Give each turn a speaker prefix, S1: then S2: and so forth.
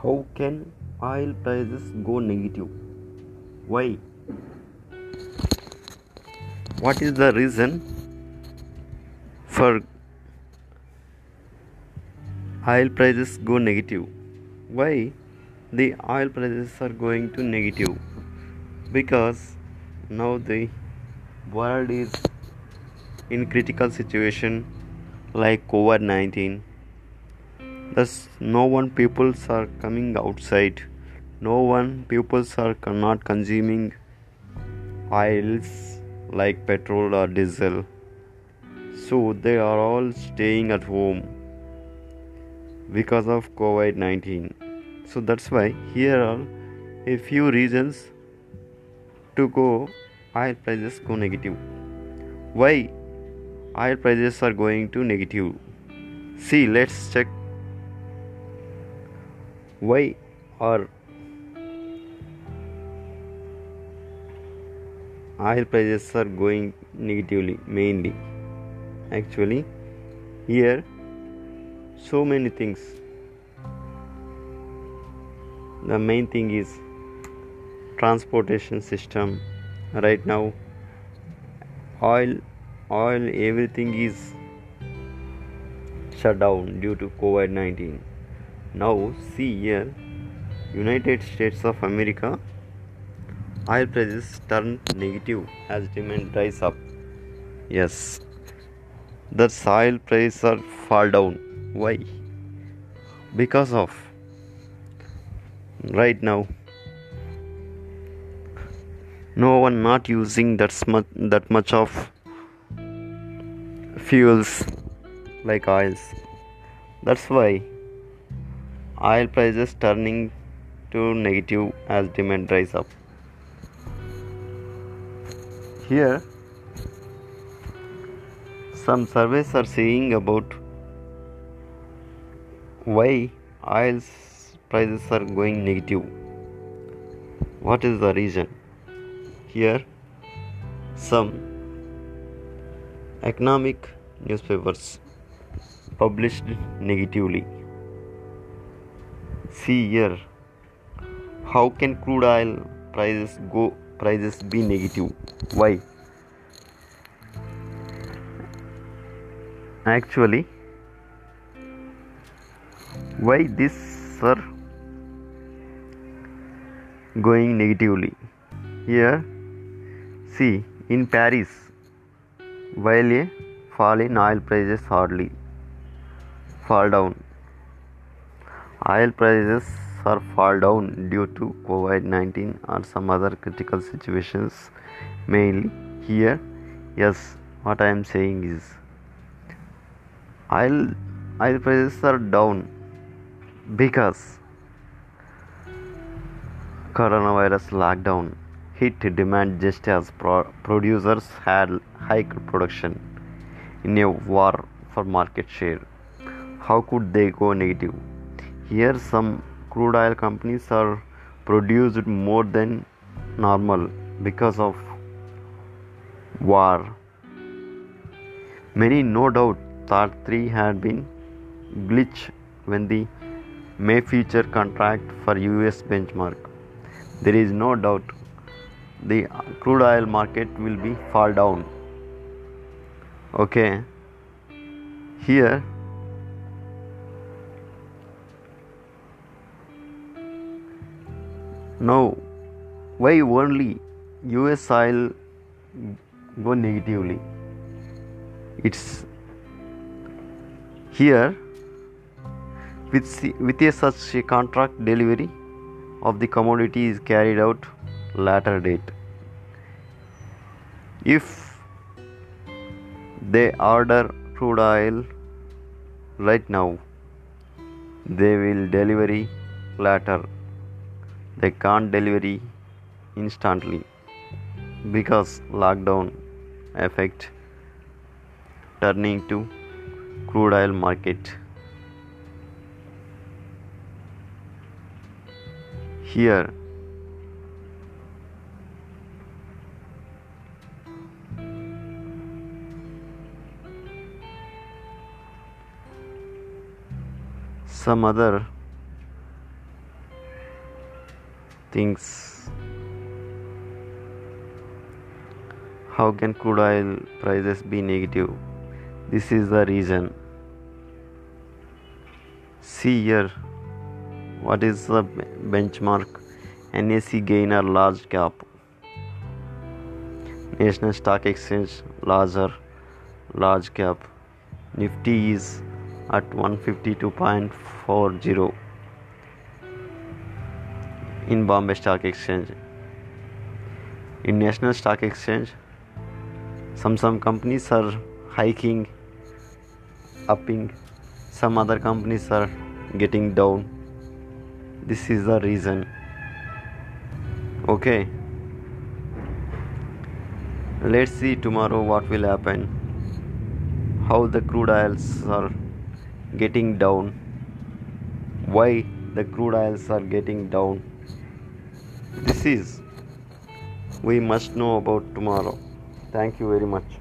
S1: How can oil prices go negative? Why? What is the reason for oil prices go negative? Why the oil prices are going to negative? Because now the world is in critical situation like COVID-19 thus no one pupils are coming outside. No one pupils are not consuming oils like petrol or diesel. So they are all staying at home because of covid-19 so that's why here are a few reasons to go oil prices go negative. Why oil prices are going to negative? See let's check why are oil prices are going negatively mainly. Actually here so many things. The main thing is transportation system. Right now oil oil everything is shut down due to covid-19 now see here united states of america oil prices turn negative as demand dries up. Yes the oil prices are fall down. Why? Because of right now no one not using that much that much of fuels like oils. That's why oil prices turning to negative as demand dries up. Here some surveys are saying about why oil prices are going negative. What is the reason? Here some economic newspapers published negatively see here how can crude oil prices go prices be negative? Why? Actually why this sir going negatively? Here see in paris while a fall in oil prices hardly fall down oil prices are fall down due to covid-19 or some other critical situations mainly here. Yes what i am saying is oil oil prices are down because coronavirus lockdown hit demand just as pro- producers had hiked production in a war for market share. How could they go negative here some crude oil companies are produced more than normal because of war. Many no doubt thought 3 had been glitch when the may future contract for us benchmark. There is no doubt the crude oil market will be fall down. Okay. Here now why only us oil go negatively? It's here with with a such a contract delivery of the commodity is carried out later date. If they order crude oil right now they will delivery later they can't delivery instantly because lockdown effect turning to crude oil market. Here some other things. How can crude oil prices be negative? This is the reason. See here what is the benchmark NSE gainer large cap National Stock Exchange larger large cap Nifty is at 152.40 in Bombay Stock Exchange. In National Stock Exchange, some some companies are hiking, upping, some other companies are getting down. This is the reason. Okay. Let's see tomorrow what will happen. How the crude oils are getting down. Why the crude oils are getting down this is we must know about tomorrow. Thank you very much